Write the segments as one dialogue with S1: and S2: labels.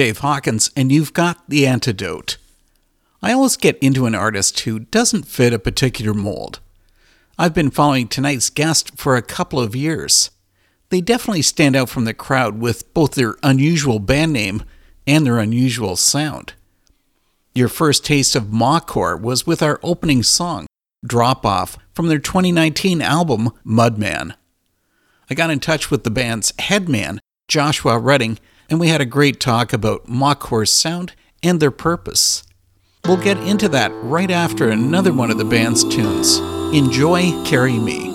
S1: Dave Hawkins, and you've got the antidote. I always get into an artist who doesn't fit a particular mold. I've been following tonight's guest for a couple of years. They definitely stand out from the crowd with both their unusual band name and their unusual sound.
S2: Your first taste of Mawcore was with our opening song, Drop Off, from their 2019 album, Mudman. I got in touch with the band's headman, Joshua Redding, and we had a great talk about Mawcore's sound and their purpose. We'll get into that right after another one of the band's tunes. Enjoy Carry Me.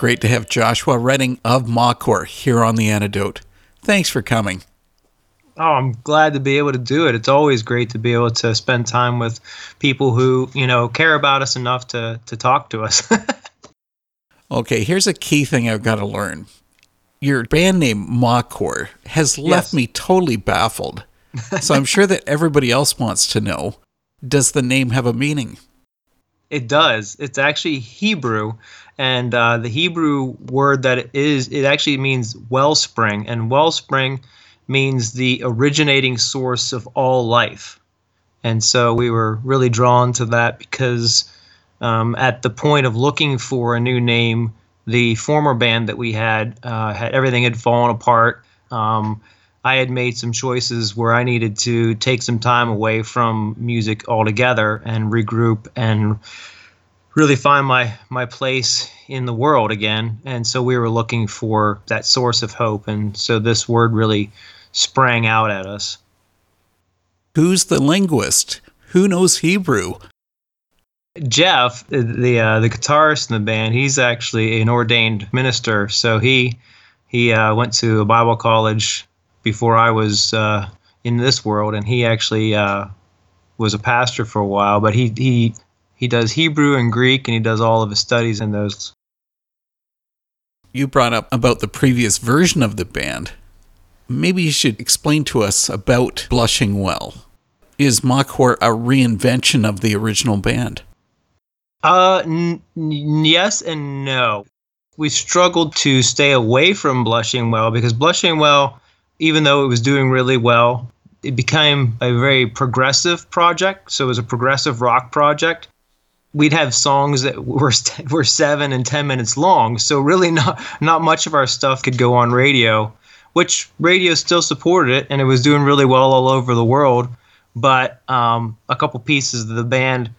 S2: Great to have Joshua Redding of Mawcore here on The Antidote. Thanks for coming.
S3: Oh, I'm glad to be able to do it. It's always great to be able to spend time with people who, you know, care about us enough to, to talk to us.
S2: okay, here's a key thing I've got to learn. Your band name, Mawcore, has left
S3: Yes.
S2: me totally baffled. So I'm sure that everybody else wants to know does the name have a meaning?
S3: It does. It's actually Hebrew, and uh, the Hebrew word that it is, it actually means wellspring, and wellspring means the originating source of all life. And so we were really drawn to that because um, at the point of looking for a new name, the former band that we had, uh, had everything had fallen apart. Um, I had made some choices where I needed to take some time away from music altogether and regroup and really find my my place in the world again. And so we were looking for that source of hope. And so this word really sprang out at us.
S1: Who's the linguist? Who knows Hebrew?
S3: Jeff, the uh, the guitarist in the band, he's actually an ordained minister. So he he uh, went to a Bible college before I was uh, in this world, and he actually uh, was a pastor for a while. But he he he does Hebrew and Greek, and he does all of his studies in those.
S1: You brought up about the previous version of the band. Maybe you should explain to us about Blushing Well. Is Mawcore a reinvention of the original band?
S3: Uh, n- n- yes and no. We struggled to stay away from Blushing Well because Blushing Well, even though it was doing really well, it became a very progressive project. So it was a progressive rock project. We'd have songs that were were seven and ten minutes long. So really, not not much of our stuff could go on radio, which radio still supported it, and it was doing really well all over the world. But um, a couple pieces of the band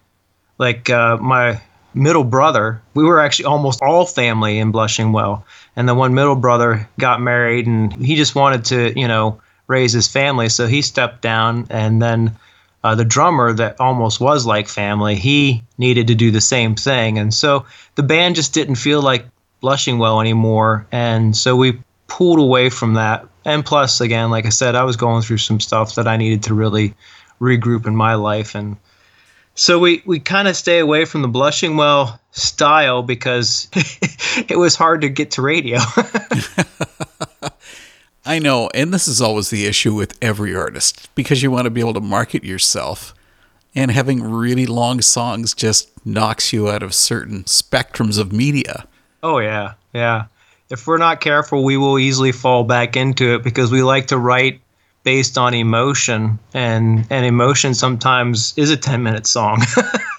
S3: like uh, my middle brother, we were actually almost all family in Blushing Well. And the one middle brother got married and he just wanted to, you know, raise his family. So he stepped down. And then uh, the drummer that almost was like family, he needed to do the same thing. And so the band just didn't feel like Blushing Well anymore. And so we pulled away from that. And plus, again, like I said, I was going through some stuff that I needed to really regroup in my life. And so we, we kind of stay away from the blushing well style because it was hard to get to radio.
S1: I know, and this is always the issue with every artist because you want to be able to market yourself. And having really long songs just knocks you out of certain spectrums of media.
S3: oh yeah, yeah. If we're not careful, we will easily fall back into it because we like to write based on emotion and and emotion sometimes is a 10 minute song.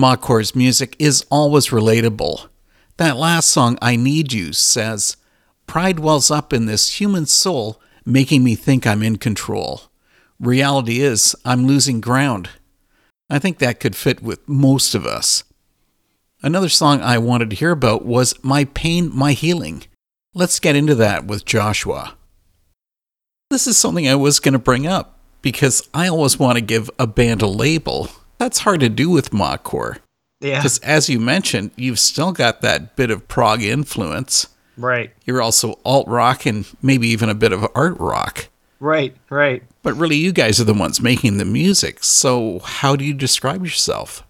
S1: Mawcore's music is always relatable. That last song, I Need You, says, Pride wells up in this human soul, making me think I'm in control. Reality is, I'm losing ground. I think that could fit with most of us. Another song I wanted to hear about was My Pain, My Healing. Let's get into that with Joshua. This is something I was going to bring up because I always want to give a band a label. That's hard to do with Mawcore.
S3: Yeah.
S1: Because as you mentioned, you've still got that bit of prog influence.
S3: Right.
S1: You're also alt rock and maybe even a bit of art rock.
S3: Right. Right.
S1: But really, you guys are the ones making the music. So, how do you describe yourself?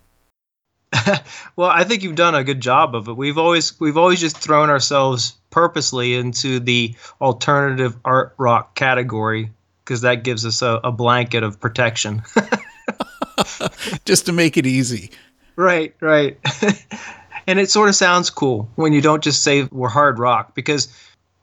S3: Well, I think you've done a good job of it. We've always we've always just thrown ourselves purposely into the alternative art rock category because that gives us a, a blanket of protection.
S1: Just to make it easy.
S3: right, right. and it sort of sounds cool when you don't just say we're hard rock because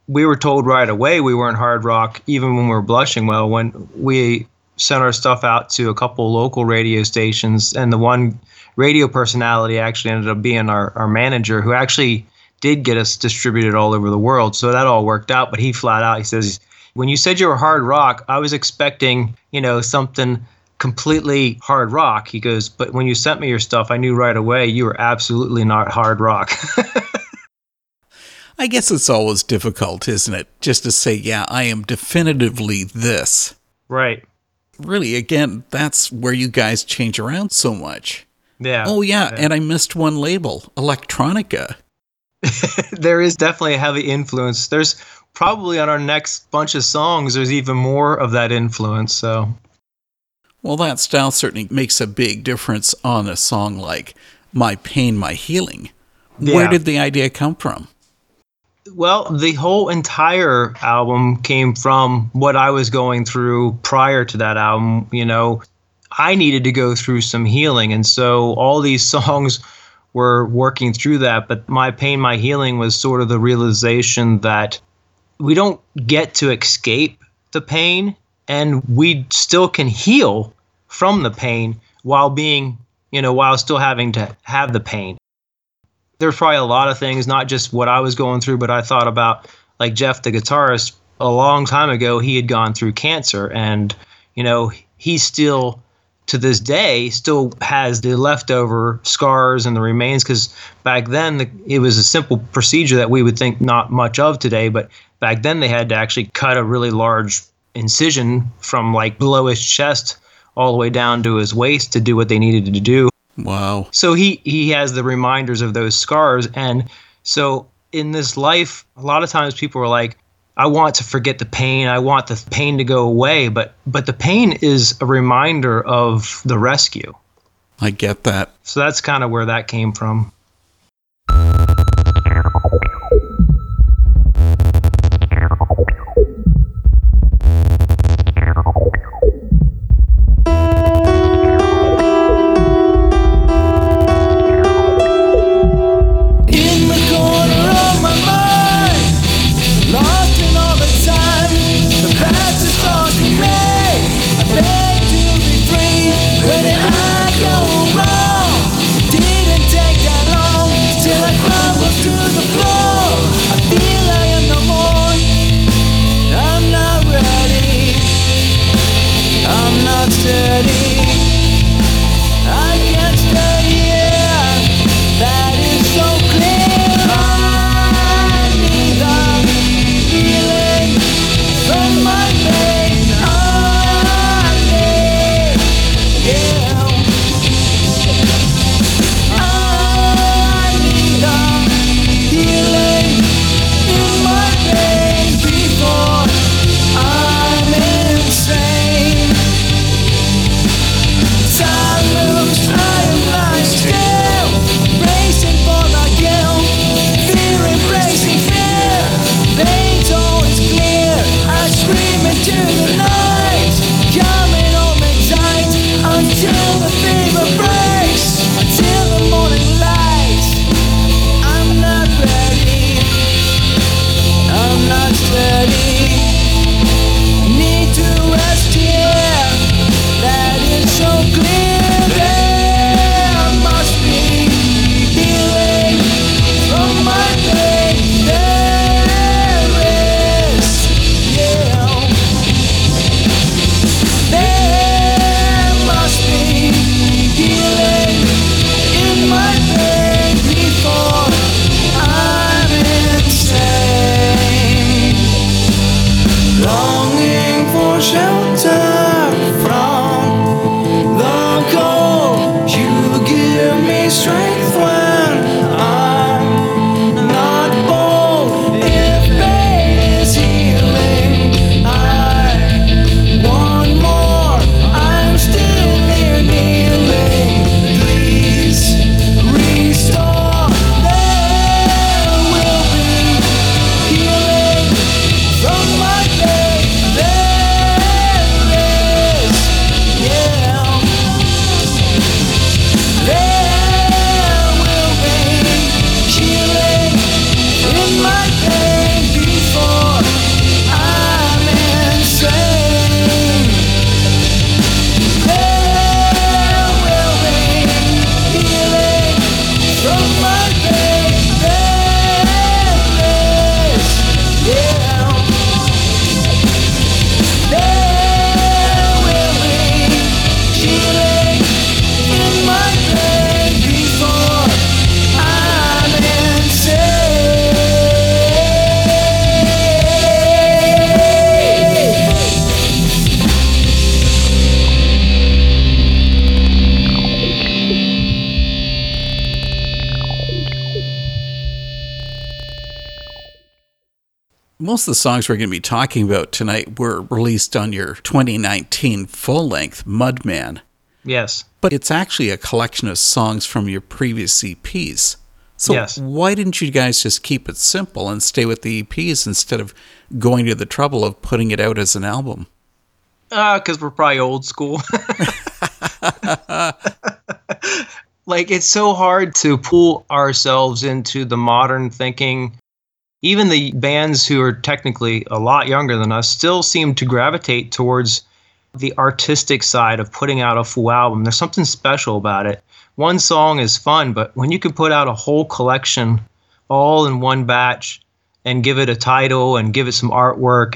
S3: we were told right away we weren't hard rock even when we were blushing well when we sent our stuff out to a couple local radio stations and the one radio personality actually ended up being our, our manager who actually did get us distributed all over the world so that all worked out but he flat out he says when you said you were hard rock i was expecting you know something completely hard rock he goes but when you sent me your stuff i knew right away you were absolutely not hard rock
S1: I guess it's always difficult, isn't it? Just to say, yeah, I am definitively this.
S3: right
S1: Really, again, that's where you guys change around so much.
S3: yeah
S1: Oh, yeah, and I missed one label Electronica.
S3: there is definitely a heavy influence. There's probably on our next bunch of songs, there's even more of that influence. So,
S1: Well, that style certainly makes a big difference on a song like My Pain, My Healing. Where did the idea come from?
S3: well, the whole entire album came from what I was going through prior to that album. You know, I needed to go through some healing. And so all these songs were working through that. But My Pain, My Healing was sort of the realization that we don't get to escape the pain and we still can heal from the pain while being, you know, while still having to have the pain. There's probably a lot of things, not just what I was going through, but I thought about like Jeff, the guitarist, a long time ago, he had gone through cancer and, you know, he still to this day still has the leftover scars and the remains because back then the, it was a simple procedure that we would think not much of today but back then they had to actually cut a really large incision from like below his chest all the way down to his waist to do what they needed to do.
S1: Wow.
S3: so he he has the reminders of those scars and so in this life a lot of times people are like i want to forget the pain. I want the pain to go away. But but the pain is a reminder of the rescue.
S1: I get that.
S3: so that's kind of where that came from
S4: of the
S1: songs we're going to be talking about tonight were released on your 2019 full length Mudman,
S3: Yes.
S1: but it's actually a collection of songs from your previous EPs. So
S3: Yes.
S1: why didn't you guys just keep it simple and stay with the EPs instead of going to the trouble of putting it out as an album?
S3: Uh, because we're probably old school. like it's so hard to pull ourselves into the modern thinking. Even the bands who are technically a lot younger than us still seem to gravitate towards the artistic side of putting out a full album. There's something special about it. One song is fun, but when you can put out a whole collection all in one batch and give it a title and give it some artwork,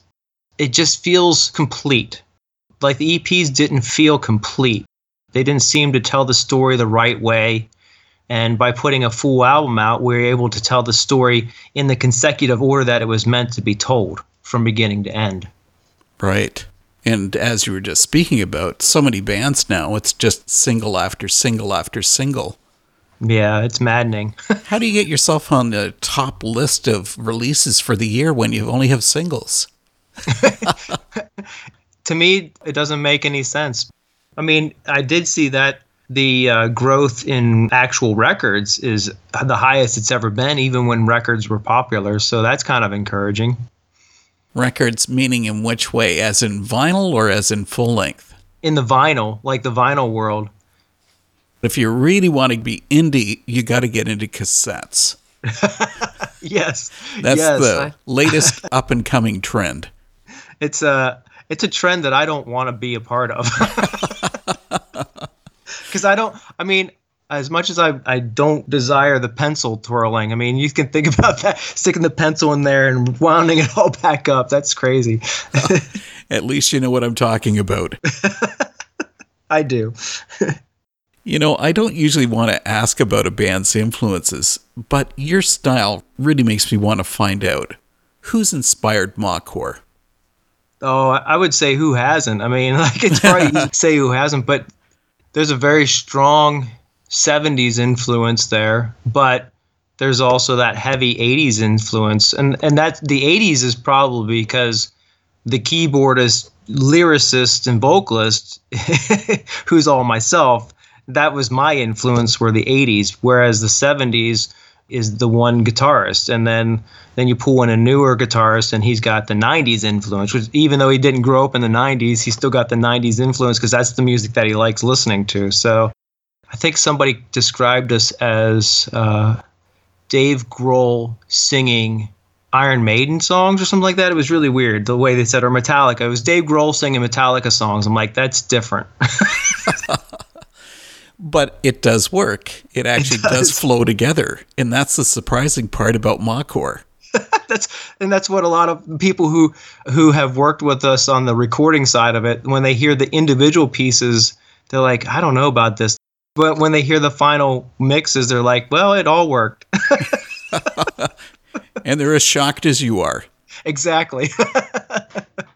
S3: it just feels complete like the EPs didn't feel complete. They didn't seem to tell the story the right way. And by putting a full album out, we were able to tell the story in the consecutive order that it was meant to be told from beginning to end.
S1: Right. And as you were just speaking about, so many bands now, it's just single after single after single.
S3: Yeah, it's maddening.
S1: How do you get yourself on the top list of releases for the year when you only have singles?
S3: to me, it doesn't make any sense. I mean, I did see that the uh, growth in actual records is the highest it's ever been, even when records were popular. So that's kind of encouraging.
S1: Records meaning in which way? As in vinyl or as in full length?
S3: In the vinyl, like the vinyl world,
S1: If you really want to be indie, you got to get into cassettes.
S3: yes,
S1: That's
S3: yes,
S1: the latest up and coming trend.
S3: it's a it's a trend that I don't want to be a part of. Because I don't. I mean, as much as I I don't desire the pencil twirling. I mean, you can think about that, sticking the pencil in there and wounding it all back up. That's crazy.
S1: At least you know what I'm talking about.
S3: I do.
S1: You know, I don't usually want to ask about a band's influences, but your style really makes me want to find out. Who's inspired Mawcore?
S3: Oh, I would say who hasn't. I mean, like it's probably to say who hasn't, but there's a very strong 70s influence there, but there's also that heavy 80s influence. And and that the 80s is probably because the keyboardist, lyricist and vocalist who's all myself, that was my influence were the 80s, whereas the 70s
S2: is the one guitarist, and then then you pull in a newer guitarist, and he's got the '90s influence. Which even though he didn't grow up in the '90s, he still got the '90s influence because that's the music that he likes listening to. So I think somebody described us as uh, Dave Grohl singing Iron Maiden songs or something like that. It was really weird the way they said or Metallica. It was Dave Grohl singing Metallica songs. I'm like, that's different.
S1: But it does work. It actually does.
S2: does.
S1: flow together. And that's the surprising part about Mawcore.
S2: that's and that's what a lot of people who who have worked with us on the recording side of it when they hear the individual pieces they're like i don't know about this but when they hear the final mixes they're like well it all worked
S1: And they're as shocked as you are.
S2: exactly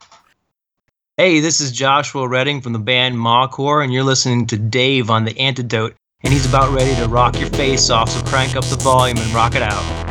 S2: hey this is joshua redding from the band Mawcore, and you're listening to dave on the antidote and he's about ready to rock your face off so crank up the volume and rock it out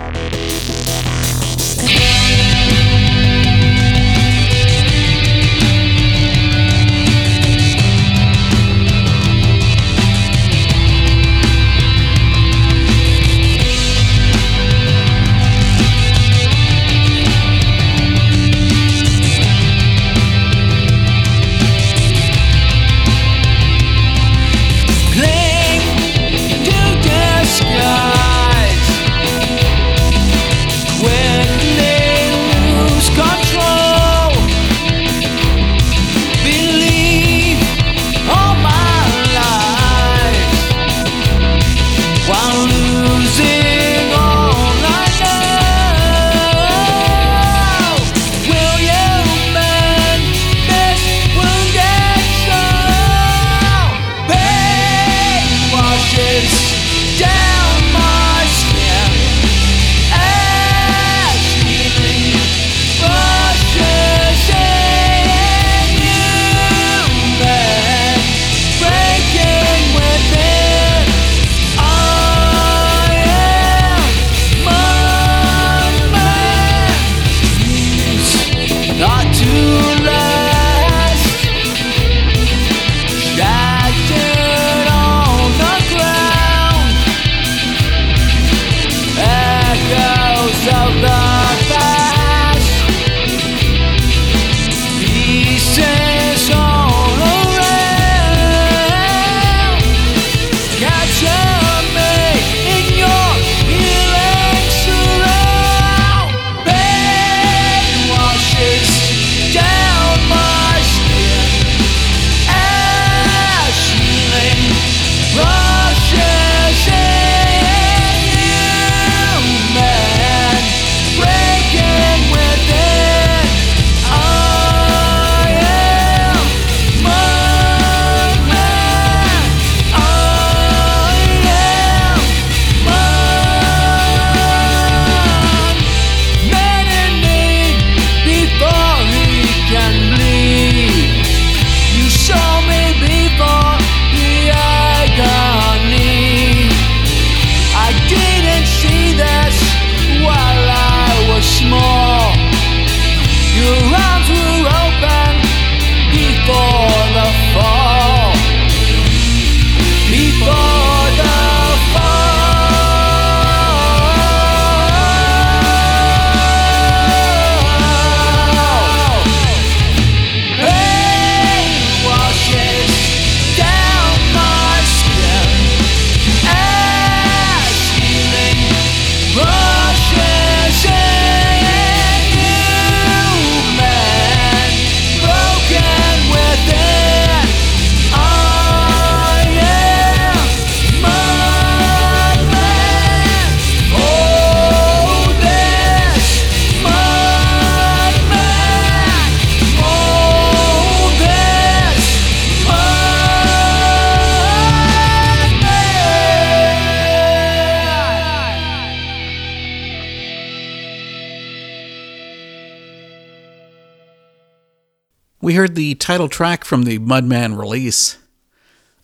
S1: We heard the title track from the Mudman release.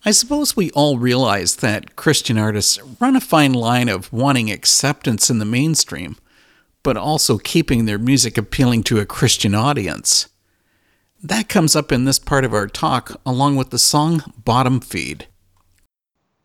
S1: I suppose we all realize that Christian artists run a fine line of wanting acceptance in the mainstream, but also keeping their music appealing to a Christian audience. That comes up in this part of our talk, along with the song Bottom Feed.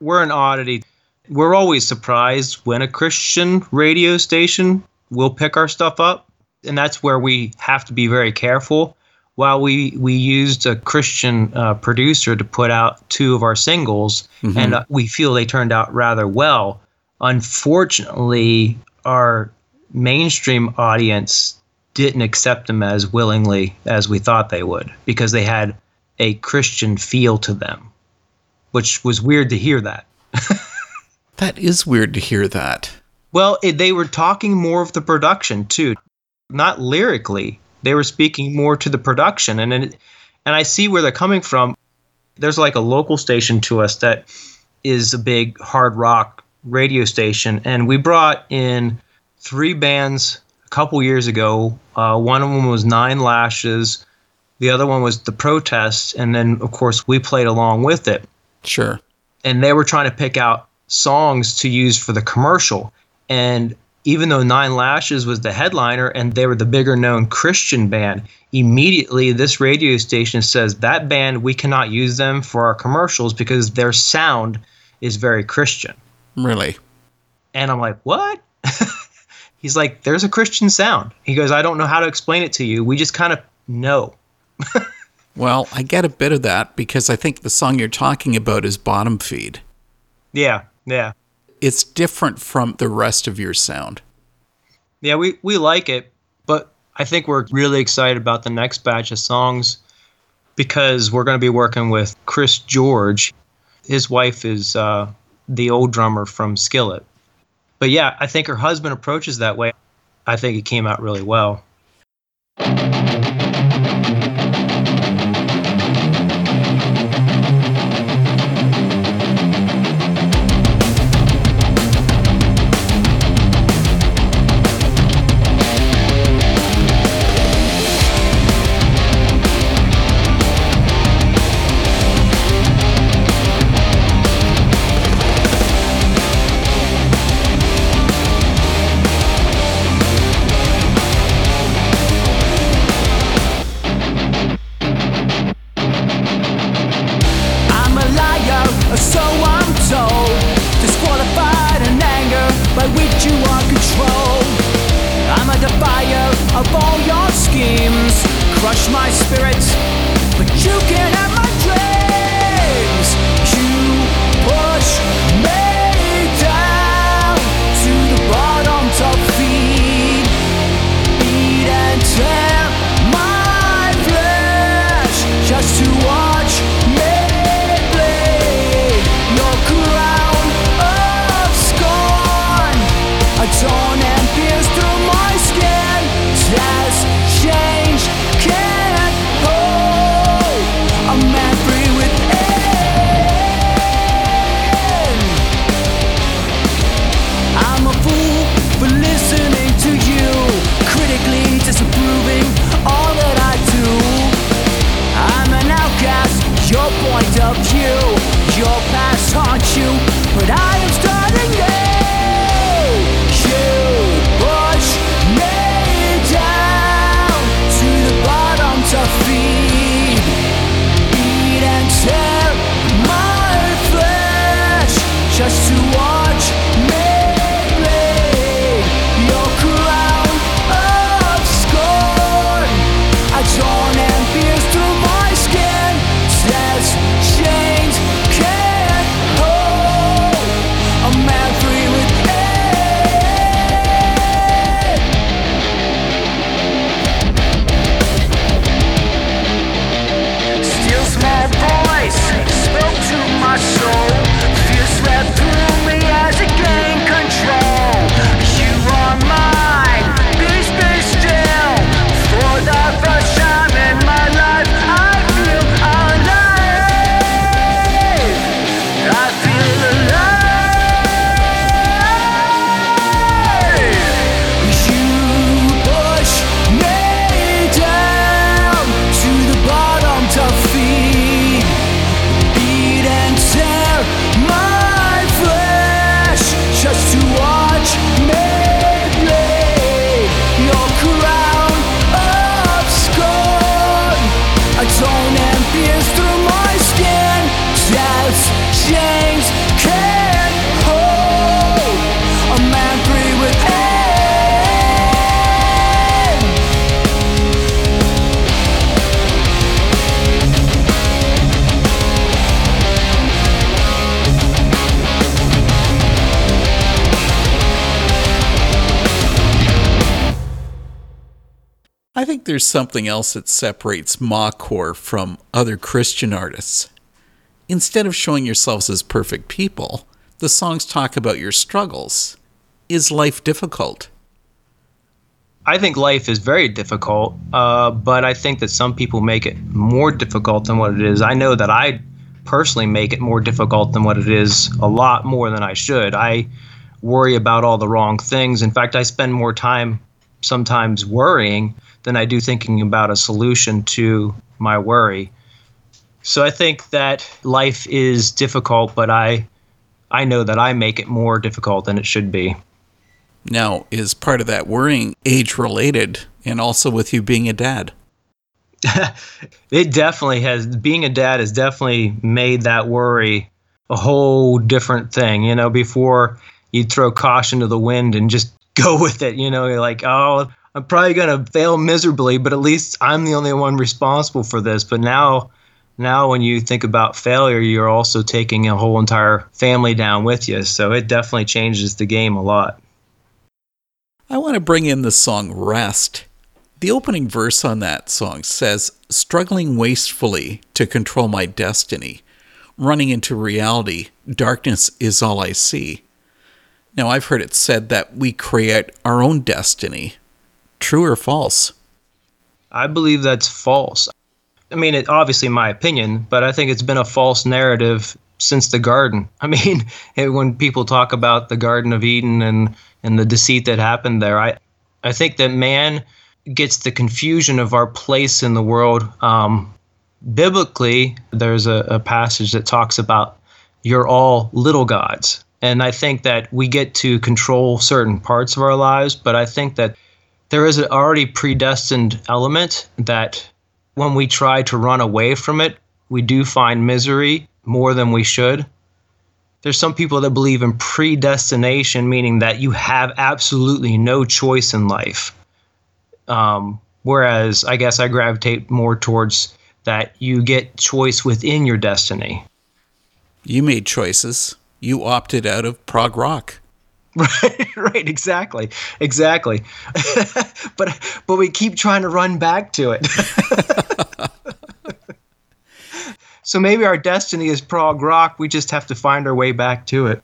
S2: we're an oddity.
S3: We're always surprised when a Christian radio station will pick our stuff up, and that's where we have to be very careful. While we we used a Christian uh, producer to put out two of our singles, and uh, we feel they turned out rather well. Unfortunately, our mainstream audience didn't accept them as willingly as we thought they would because they had a Christian feel to them, which was weird to hear that.
S1: That is weird to hear that.
S3: Well, it, they were talking more of the production too, not lyrically. They were speaking more to the production, and and I see where they're coming from. There's like a local station to us that is a big hard rock radio station, and we brought in three bands a couple years ago. Uh, one of them was Nine Lashes, the other one was The Protest, and then of course we played along with it
S1: Sure.
S3: and they were trying to pick out songs to use for the commercial. And even though Nine Lashes was the headliner and they were the bigger known Christian band, immediately this radio station says that band, we cannot use them for our commercials because their sound is very Christian.
S1: Really.
S3: And I'm like, what? He's like, there's a Christian sound. He goes, I don't know how to explain it to you. We just kind of know.
S1: Well, I get a bit of that because I think the song you're talking about is Bottom Feed.
S3: Yeah, yeah.
S1: It's different from the rest of your sound.
S3: Yeah, we, we like it, but I think we're really excited about the next batch of songs because we're going to be working with Chris George. His wife is uh, the old drummer from Skillet. But yeah, I think her husband approaches that way. I think it came out really well.
S1: There's something else that separates Mawcore from other Christian artists. Instead of showing yourselves as perfect people, the songs talk about your struggles. Is life difficult?
S3: I think life is very difficult, uh, but I think that some people make it more difficult than what it is. I know that I personally make it more difficult than what it is, a lot more than I should. I worry about all the wrong things. In fact, I spend more time sometimes worrying than I do thinking about a solution to my worry. So I think that life is difficult, but I I know that I make it more difficult than it should be.
S1: Now, is part of that worrying age related and also with you being a dad?
S3: it definitely has. Being a dad has definitely made that worry a whole different thing. You know, before you'd throw caution to the wind and just go with it, you know, you're like, oh, I'm probably going to fail miserably, but at least I'm the only one responsible for this. But now, now when you think about failure, you're also taking a whole entire family down with you. So it definitely changes the game a lot.
S1: I want to bring in the song Rest. The opening verse on that song says, Struggling wastefully to control my destiny, running into reality, darkness is all I see. Now, I've heard it said that we create our own destiny. True or false?
S3: I believe that's false. I mean, it, obviously, my opinion, but I think it's been a false narrative since the garden. I mean, it, when people talk about the Garden of Eden and and the deceit that happened there. I, I think that man gets the confusion of our place in the world. Um, biblically, there's a, a passage that talks about you're all little gods. And I think that we get to control certain parts of our lives, but I think that there is an already predestined element that when we try to run away from it, we do find misery more than we should there's some people that believe in predestination, meaning that you have absolutely no choice in life. Um, whereas I guess I gravitate more towards that you get choice within your destiny.
S1: You made choices. You opted out of prog rock.
S3: Right, right, exactly, exactly. but but we keep trying to run back to it. So maybe our destiny is prog rock. We just have to find our way back to it.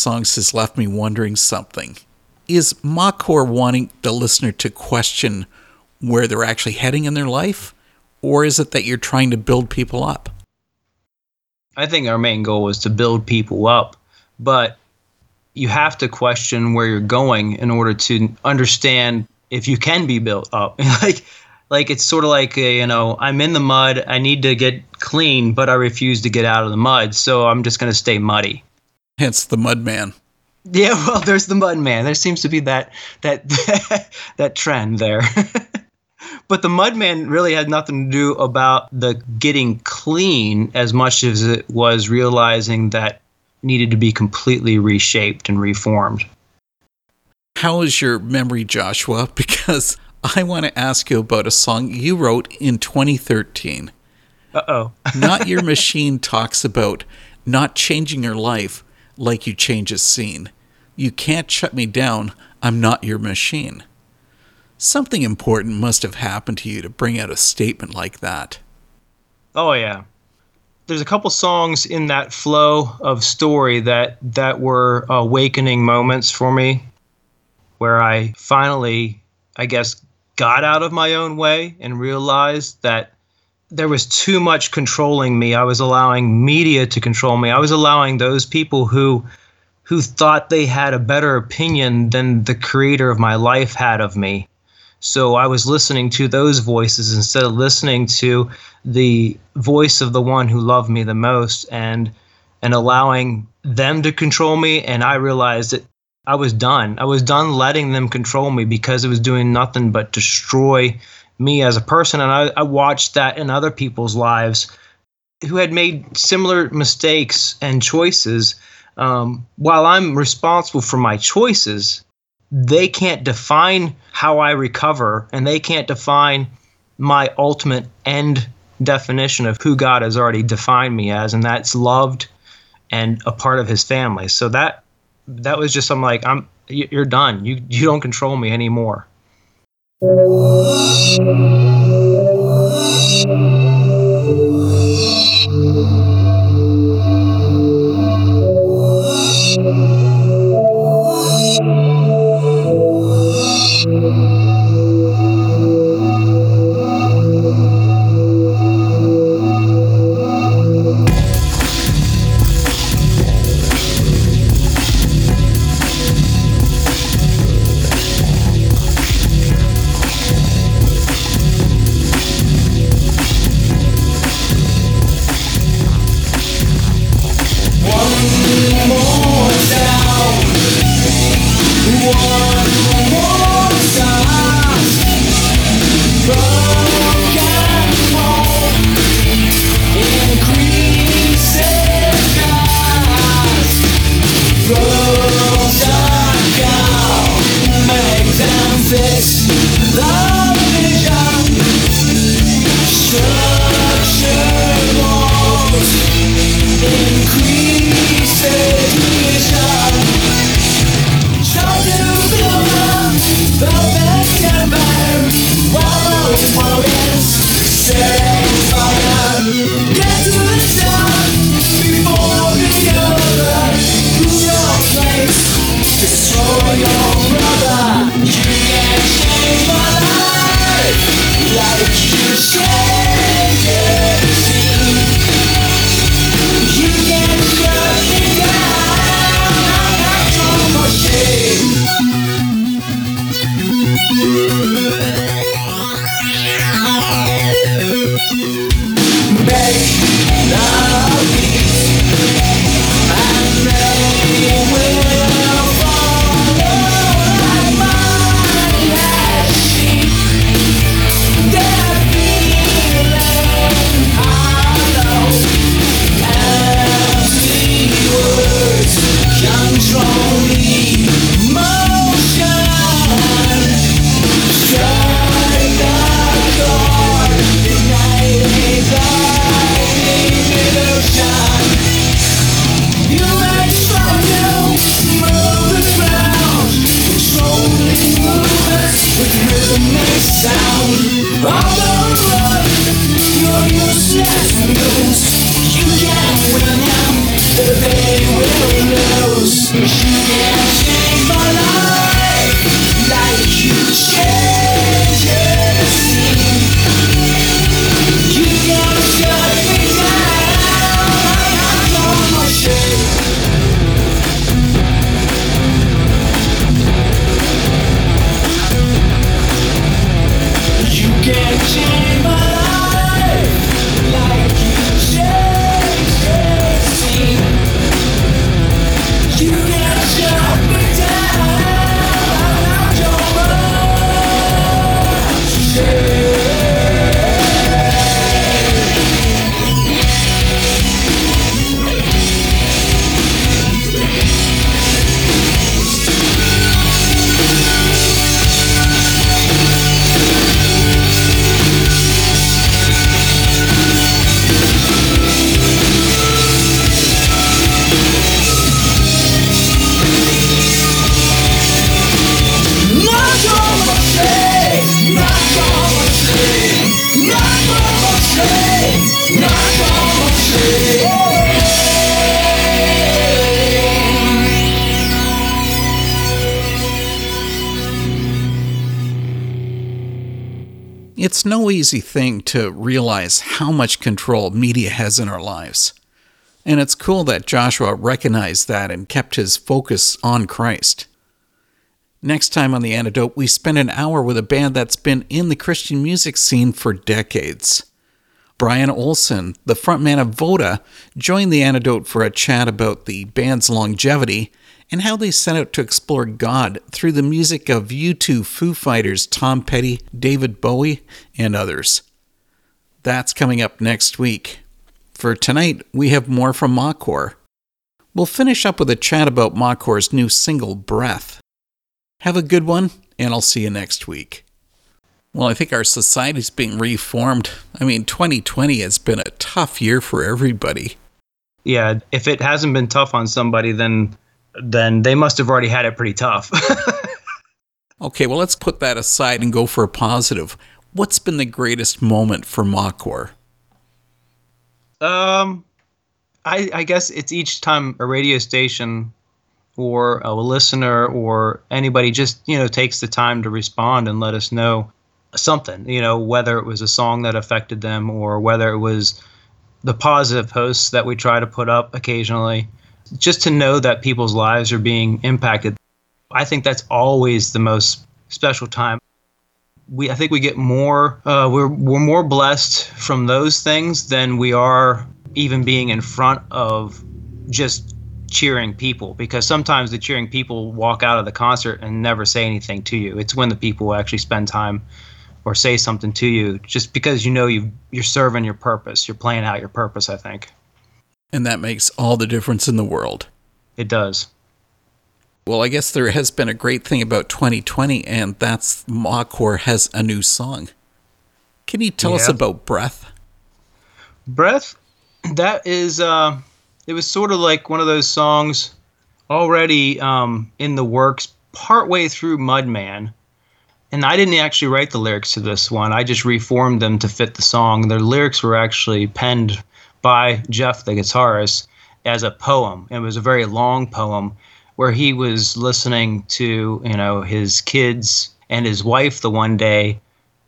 S1: Songs has left me wondering something. Is Mawcore wanting the listener to question where they're actually heading in their life? Or is it that you're trying to build people up?
S3: I think our main goal is to build people up, but you have to question where you're going in order to understand if you can be built up. like like it's sort of like a, you know, I'm in the mud, I need to get clean, but I refuse to get out of the mud, so I'm just going to stay muddy.
S1: Hence the mud man.
S3: Yeah, well, there's the mud man. There seems to be that that that trend there. but the mudman really had nothing to do about the getting clean as much as it was realizing that needed to be completely reshaped and reformed.
S1: How is your memory, Joshua? Because I want to ask you about a song you wrote in 2013.
S3: Uh oh.
S1: Not Your Machine talks about not changing your life like you change a scene. You can't shut me down. I'm not your machine. Something important must have happened to you to bring out a statement like that.
S3: Oh yeah. There's a couple songs in that flow of story that that were awakening moments for me where I finally I guess got out of my own way and realized that there was too much controlling me. I was allowing media to control me. I was allowing those people who who thought they had a better opinion than the creator of my life had of me. So I was listening to those voices instead of listening to the voice of the one who loved me the most and and allowing them to control me and I realized that I was done. I was done letting them control me because it was doing nothing but destroy me as a person and I, I watched that in other people's lives who had made similar mistakes and choices um, while I'm responsible for my choices they can't define how I recover and they can't define my ultimate end definition of who God has already defined me as, and that's loved and a part of his family. So that that was just I'm like, I'm you're done. You you don't control me anymore.
S2: You
S1: It's no easy thing to realize how much control media has in our lives. And it's cool that Joshua recognized that and kept his focus on Christ. Next time on The Antidote, we spend an hour with a band that's been in the Christian music scene for decades. Bryan Olesen, the frontman of Vota, joined The Antidote for a chat about the band's longevity and how they set out to explore God through the music of U2 Foo Fighters Tom Petty, David Bowie, and others. That's coming up next week. For tonight, we have more from Mawcore. We'll finish up with a chat about Mawcore's new single, Breath. Have a good one, and I'll see you next week. Well, I think our society's being reformed. I mean, 2020 has been a tough year for everybody.
S3: Yeah, if it hasn't been tough on somebody, then then they must have already had it pretty tough.
S1: Okay, well, let's put that aside and go for a positive. What's been the greatest moment for Mawcore?
S3: Um, I, I guess it's each time a radio station or a listener or anybody just you know takes the time to respond and let us know something. You know, whether it was a song that affected them or whether it was the positive posts that we try to put up occasionally, just to know that people's lives are being impacted. I think that's always the most special time we I think we get more uh, we're we're more blessed from those things than we are even being in front of just cheering people because sometimes the cheering people walk out of the concert and never say anything to you. It's when the people actually spend time or say something to you just because you know you you're serving your purpose. You're playing out your purpose, I think.
S1: And that makes all the difference in the world.
S3: It does.
S1: Well, I guess there has been a great thing about 2020, and that's Mawcore has a new song. Can you tell us about Breath?
S3: Breath, that is, uh, it was sort of like one of those songs already um, in the works partway through Mudman. And I didn't actually write the lyrics to this one. I just reformed them to fit the song. The lyrics were actually penned by Jeff, the guitarist, as a poem. It was a very long poem where he was listening to, you know, his kids and his wife the one day,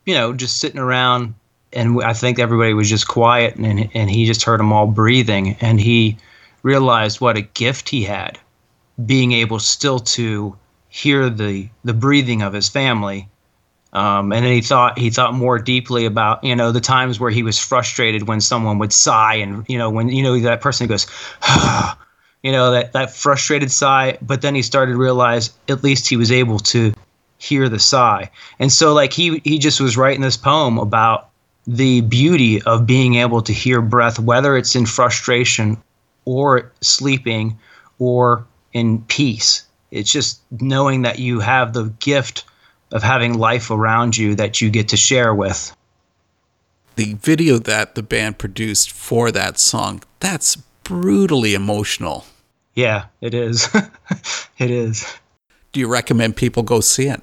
S3: you know, just sitting around and I think everybody was just quiet, and and he just heard them all breathing, and he realized what a gift he had, being able still to hear the the breathing of his family, um, and then he thought he thought more deeply about you know the times where he was frustrated when someone would sigh, and you know when you know that person goes, you know that that frustrated sigh, but then he started to realize at least he was able to hear the sigh, and so like he he just was writing this poem about the beauty of being able to hear breath, whether it's in frustration or sleeping or in peace. It's just knowing that you have the gift of having life around you that you get to share with.
S1: The video that the band produced for that song, that's brutally emotional.
S3: Yeah, it is. it is.
S1: Do you recommend people go see it?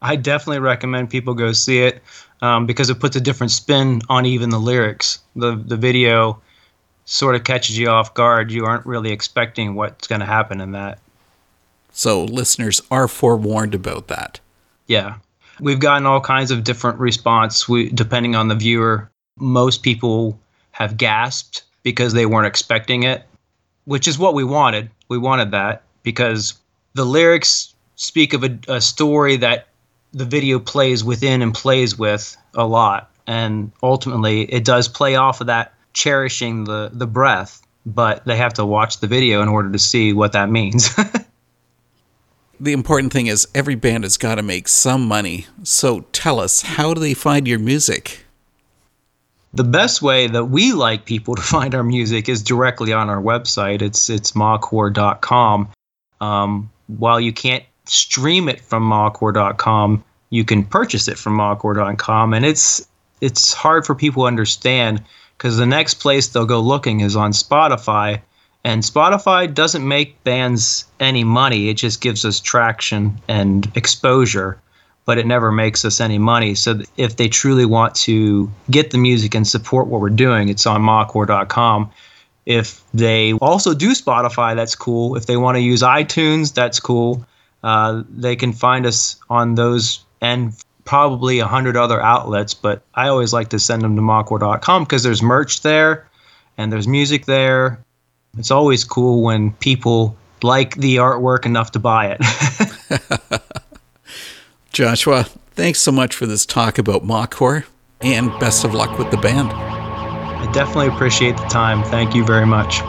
S3: I definitely recommend people go see it um, because it puts a different spin on even the lyrics. The the video sort of catches you off guard. You aren't really expecting what's going to happen in that.
S1: So listeners are forewarned about that.
S3: Yeah. We've gotten all kinds of different response we, depending on the viewer. Most people have gasped because they weren't expecting it, which is what we wanted. We wanted that because the lyrics speak of a, a story that the video plays within and plays with a lot. And ultimately, it does play off of that cherishing the, the breath, but they have to watch the video in order to see what that means.
S1: The important thing is every band has got to make some money. So tell us, how do they find your music?
S3: the best way that we like people to find our music is directly on our website. It's it's mawcore.com. Um, while you can't stream it from mawcore.com, you can purchase it from mawcore.com, and it's it's hard for people to understand because the next place they'll go looking is on Spotify, and Spotify doesn't make bands any money. It just gives us traction and exposure, but it never makes us any money. So if they truly want to get the music and support what we're doing, it's on mawcore.com. If they also do Spotify, that's cool. If they want to use iTunes, that's cool. Uh, they can find us on those and probably a hundred other outlets. But I always like to send them to mawcore.com because there's merch there and there's music there. It's always cool when people like the artwork enough to buy it.
S1: Joshua, thanks so much for this talk about Mawcore, and best of luck with the band.
S3: I definitely appreciate the time. Thank you very much.